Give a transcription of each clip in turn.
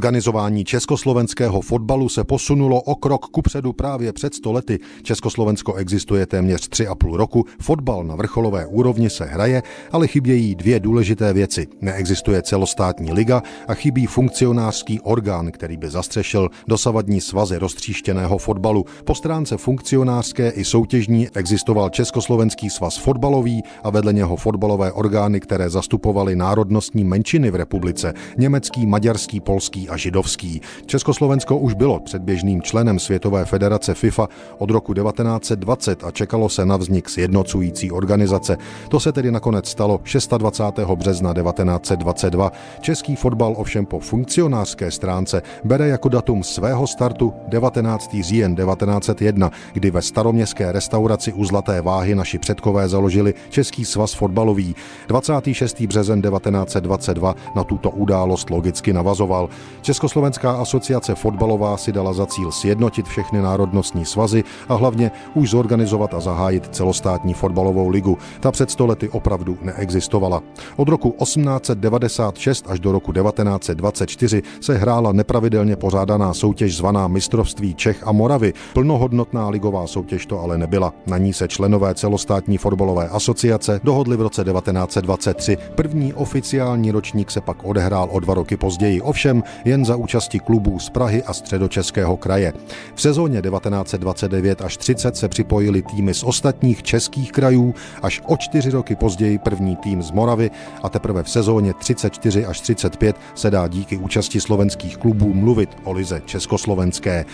Organizování československého fotbalu se posunulo o krok kupředu právě před stolety. Československo existuje téměř tři a půl roku, fotbal na vrcholové úrovni se hraje, ale chybějí dvě důležité věci. Neexistuje celostátní liga a chybí funkcionářský orgán, který by zastřešil dosavadní svazy roztříštěného fotbalu. Po stránce funkcionářské i soutěžní existoval Československý svaz fotbalový a vedle něho fotbalové orgány, které zastupovaly národnostní menšiny v republice, německý, maďarský, polský a židovský. Československo už bylo předběžným členem Světové federace FIFA od roku 1920 a čekalo se na vznik sjednocující organizace. To se tedy nakonec stalo 26. března 1922. Český fotbal ovšem po funkcionářské stránce bere jako datum svého startu 19. říjen 1901, kdy ve staroměstské restauraci u Zlaté váhy naši předkové založili Český svaz fotbalový. 26. březen 1922 na tuto událost logicky navazoval. Československá asociace fotbalová si dala za cíl sjednotit všechny národnostní svazy a hlavně už zorganizovat a zahájit celostátní fotbalovou ligu. Ta před stolety opravdu neexistovala. Od roku 1896 až do roku 1924 se hrála nepravidelně pořádaná soutěž zvaná Mistrovství Čech a Moravy. Plnohodnotná ligová soutěž to ale nebyla. Na ní se členové celostátní fotbalové asociace dohodli v roce 1923. První oficiální ročník se pak odehrál o dva roky později. Ovšem jen za účasti klubů z Prahy a středočeského kraje. V sezóně 1929 až 30 se připojili týmy z ostatních českých krajů, až o čtyři roky později první tým z Moravy a teprve v sezóně 34 až 35 se dá díky účasti slovenských klubů mluvit o lize československé.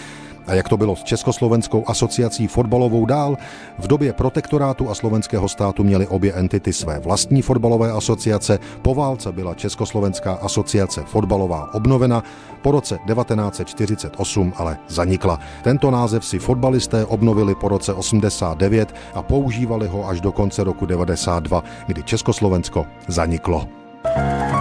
A jak to bylo s Československou asociací fotbalovou dál? V době protektorátu a slovenského státu měly obě entity své vlastní fotbalové asociace. Po válce byla Československá asociace fotbalová obnovena, po roce 1948 ale zanikla. Tento název si fotbalisté obnovili po roce 89 a používali ho až do konce roku 92, kdy Československo zaniklo. thank you